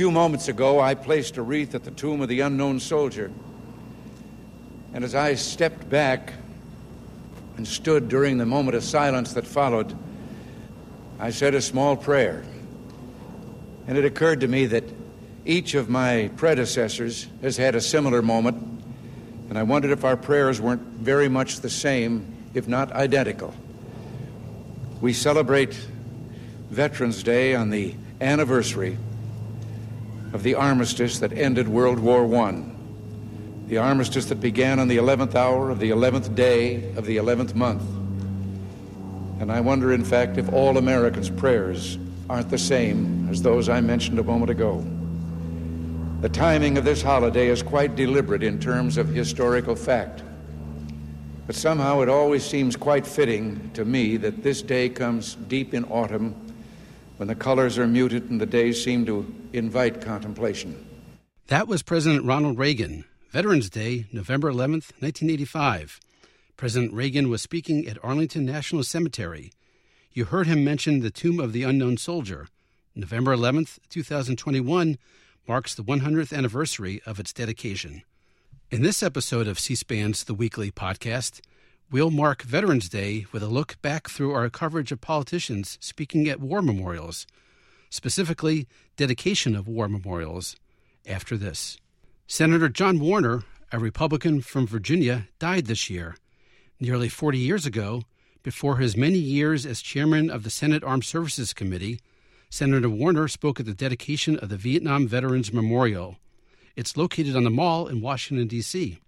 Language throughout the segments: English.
few moments ago, I placed a wreath at the tomb of the unknown soldier. And as I stepped back and stood during the moment of silence that followed, I said a small prayer. And it occurred to me that each of my predecessors has had a similar moment, and I wondered if our prayers weren't very much the same, if not identical. We celebrate Veterans Day on the anniversary of the armistice that ended World War I, the armistice that began on the 11th hour of the 11th day of the 11th month. And I wonder, in fact, if all Americans' prayers aren't the same as those I mentioned a moment ago. The timing of this holiday is quite deliberate in terms of historical fact. But somehow it always seems quite fitting to me that this day comes deep in autumn when the colors are muted and the days seem to invite contemplation. That was President Ronald Reagan, Veterans Day, November 11th, 1985. President Reagan was speaking at Arlington National Cemetery. You heard him mention the Tomb of the Unknown Soldier. November 11th, 2021 marks the 100th anniversary of its dedication. In this episode of C SPAN's The Weekly podcast, we'll mark Veterans Day with a look back through our coverage of politicians speaking at war memorials, specifically dedication of war memorials, after this. Senator John Warner, a Republican from Virginia, died this year, nearly 40 years ago. Before his many years as chairman of the Senate Armed Services Committee, Senator Warner spoke at the dedication of the Vietnam Veterans Memorial. It's located on the Mall in Washington, D.C.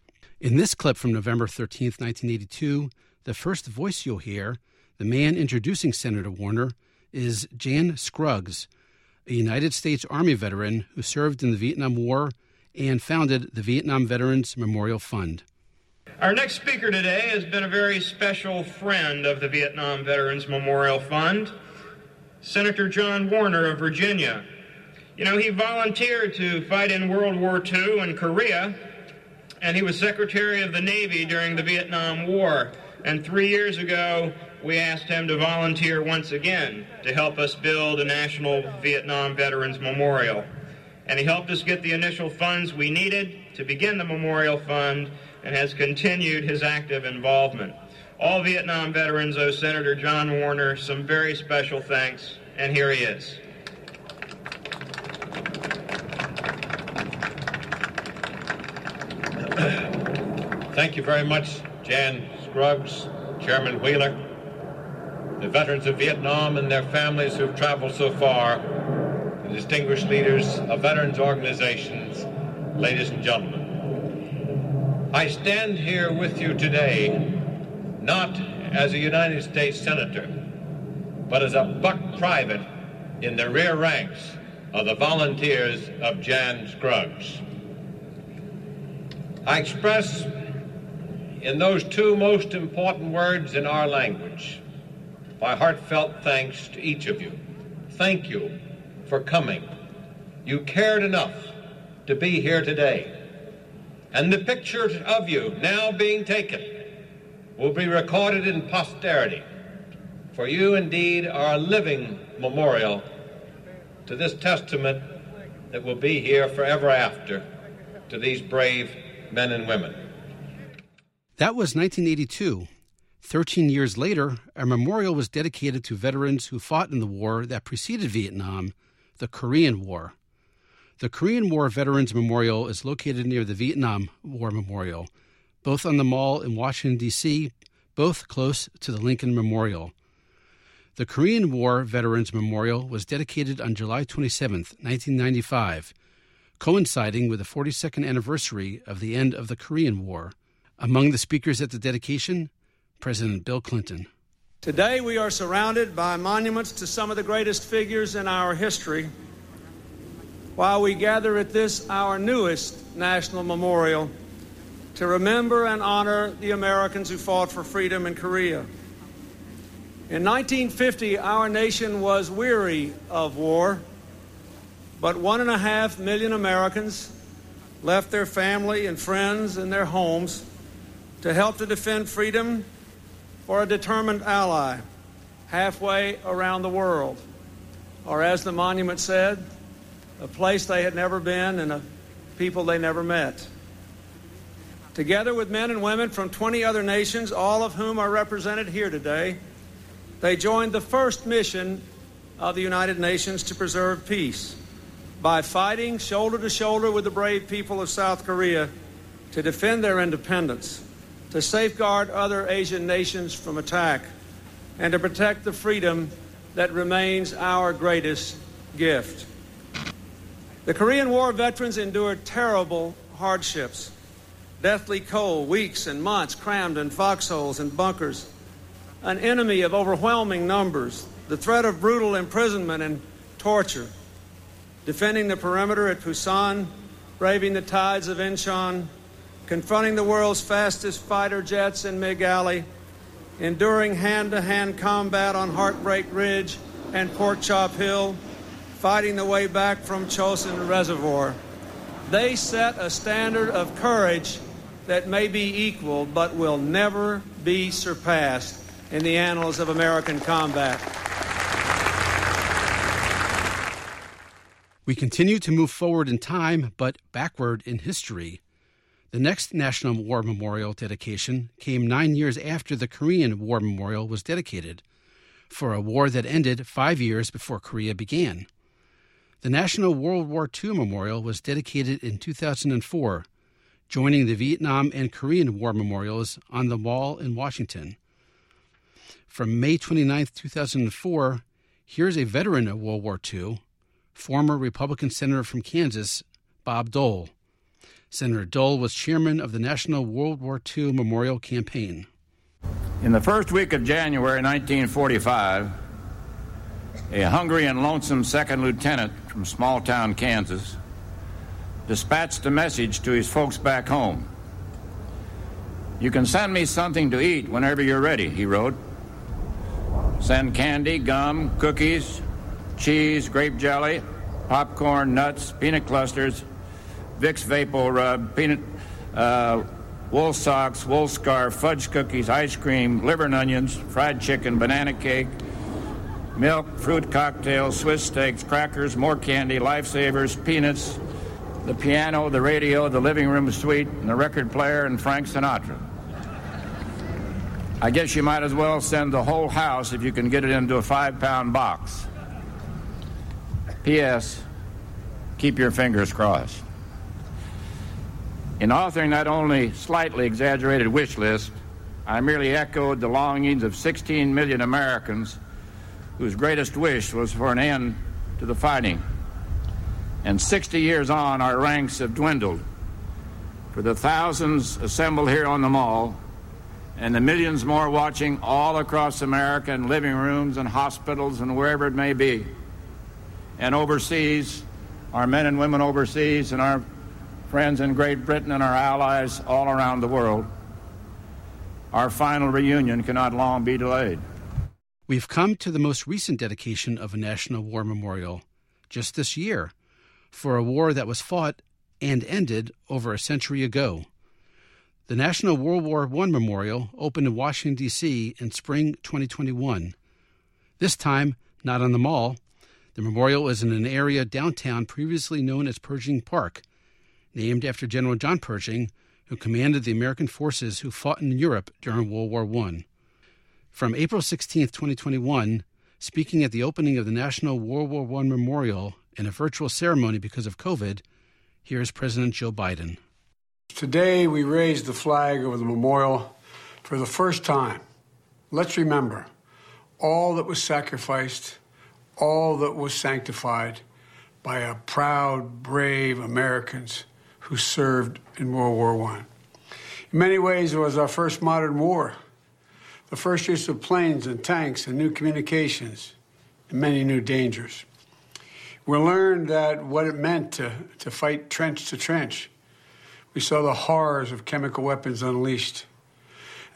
In this clip from November 13, 1982, the first voice you'll hear, the man introducing Senator Warner, is Jan Scruggs, a United States Army veteran who served in the Vietnam War and founded the Vietnam Veterans Memorial Fund. Our next speaker today has been a very special friend of the Vietnam Veterans Memorial Fund, Senator John Warner of Virginia. You know, he volunteered to fight in World War II in Korea and he was Secretary of the Navy during the Vietnam War. And three years ago, we asked him to volunteer once again to help us build a National Vietnam Veterans Memorial. And he helped us get the initial funds we needed to begin the Memorial Fund and has continued his active involvement. All Vietnam veterans owe Senator John Warner some very special thanks, and here he is. Thank you very much, Jan Scruggs, Chairman Wheeler, the veterans of Vietnam and their families who've traveled so far, the distinguished leaders of veterans organizations, ladies and gentlemen. I stand here with you today not as a United States Senator, but as a buck private in the rear ranks of the volunteers of Jan Scruggs. I express in those two most important words in our language my heartfelt thanks to each of you. Thank you for coming. You cared enough to be here today. And the pictures of you now being taken will be recorded in posterity. For you indeed are a living memorial to this testament that will be here forever after to these brave men and women. That was 1982. Thirteen years later, a memorial was dedicated to veterans who fought in the war that preceded Vietnam, the Korean War. The Korean War Veterans Memorial is located near the Vietnam War Memorial, both on the Mall in Washington, D.C., both close to the Lincoln Memorial. The Korean War Veterans Memorial was dedicated on July 27, 1995, coinciding with the 42nd anniversary of the end of the Korean War. Among the speakers at the dedication, President Bill Clinton. Today we are surrounded by monuments to some of the greatest figures in our history while we gather at this, our newest national memorial, to remember and honor the Americans who fought for freedom in Korea. In 1950, our nation was weary of war but one and a half million Americans left their family and friends and their homes to help to defend freedom for a determined ally halfway around the world. Or, as the monument said, a place they had never been, and a people they never met. Together with men and women from 20 other nations, all of whom are represented here today, they joined the first mission of the United Nations to preserve peace by fighting shoulder to shoulder with the brave people of South Korea to defend their independence, to safeguard other Asian nations from attack, and to protect the freedom that remains our greatest gift. The Korean War veterans endured terrible hardships deathly cold, weeks and months crammed in foxholes and bunkers, an enemy of overwhelming numbers, the threat of brutal imprisonment and torture, defending the perimeter at Pusan, braving the tides of Incheon, confronting the world's fastest fighter jets in MiG Alley, enduring hand to hand combat on Heartbreak Ridge and Pork Chop Hill, fighting the way back from Chosin Reservoir. They set a standard of courage that may be equal but will never be surpassed in the annals of American combat. We continue to move forward in time, but backward in history. The next National War Memorial dedication came nine years after the Korean War Memorial was dedicated, for a war that ended five years before Korea began. The National World War II Memorial was dedicated in 2004, joining the Vietnam and Korean War memorials on the Mall in Washington. From May 29, 2004, here's a veteran of World War II, former Republican Senator from Kansas, Bob Dole. Senator Dole was chairman of the National World War II Memorial Campaign. In the first week of January 1945, a hungry and lonesome second lieutenant from small town Kansas dispatched a message to his folks back home. You can send me something to eat whenever you're ready, he wrote. Send candy, gum, cookies, cheese, grape jelly, popcorn, nuts, peanut clusters, Vicks Vapor Rub, peanut, uh, wool socks, wool scarf, fudge cookies, ice cream, liver and onions, fried chicken, banana cake, milk, fruit cocktails, Swiss steaks, crackers, more candy, lifesavers, peanuts, the piano, the radio, the living room suite, and the record player, and Frank Sinatra. I guess you might as well send the whole house if you can get it into a five pound box. P.S. Keep your fingers crossed. In authoring that only slightly exaggerated wish list, I merely echoed the longings of 16 million Americans whose greatest wish was for an end to the fighting. And 60 years on, our ranks have dwindled. For the thousands assembled here on the mall, and the millions more watching all across America in living rooms and hospitals and wherever it may be, and overseas, our men and women overseas, and our friends in Great Britain and our allies all around the world, our final reunion cannot long be delayed. We've come to the most recent dedication of a National War Memorial just this year for a war that was fought and ended over a century ago. The National World War I Memorial opened in Washington, D.C. in spring 2021. This time, not on the mall. The memorial is in an area downtown previously known as Pershing Park, named after General John Pershing, who commanded the American forces who fought in Europe during World War I. From April 16, 2021, speaking at the opening of the National World War I Memorial in a virtual ceremony because of COVID, here's President Joe Biden. Today, we raised the flag over the memorial for the first time. Let's remember all that was sacrificed, all that was sanctified by our proud, brave Americans who served in World War I. In many ways, it was our first modern war, the first use of planes and tanks and new communications, and many new dangers. We learned that what it meant to, to fight trench to trench. We saw the horrors of chemical weapons unleashed.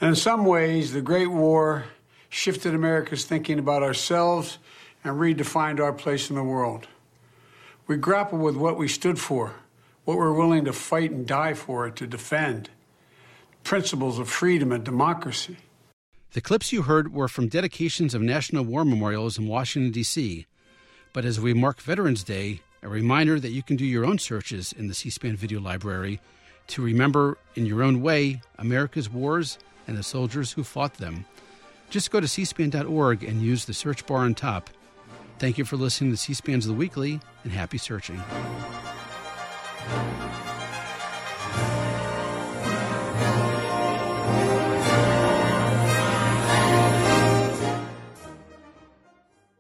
And in some ways, the Great War shifted America's thinking about ourselves and redefined our place in the world. We grappled with what we stood for, what we're willing to fight and die for, to defend principles of freedom and democracy. The clips you heard were from dedications of national war memorials in Washington, D.C. But as we mark Veterans Day, A reminder that you can do your own searches in the C SPAN video library to remember in your own way America's wars and the soldiers who fought them. Just go to cspan.org and use the search bar on top. Thank you for listening to C SPAN's The Weekly, and happy searching. Thank you.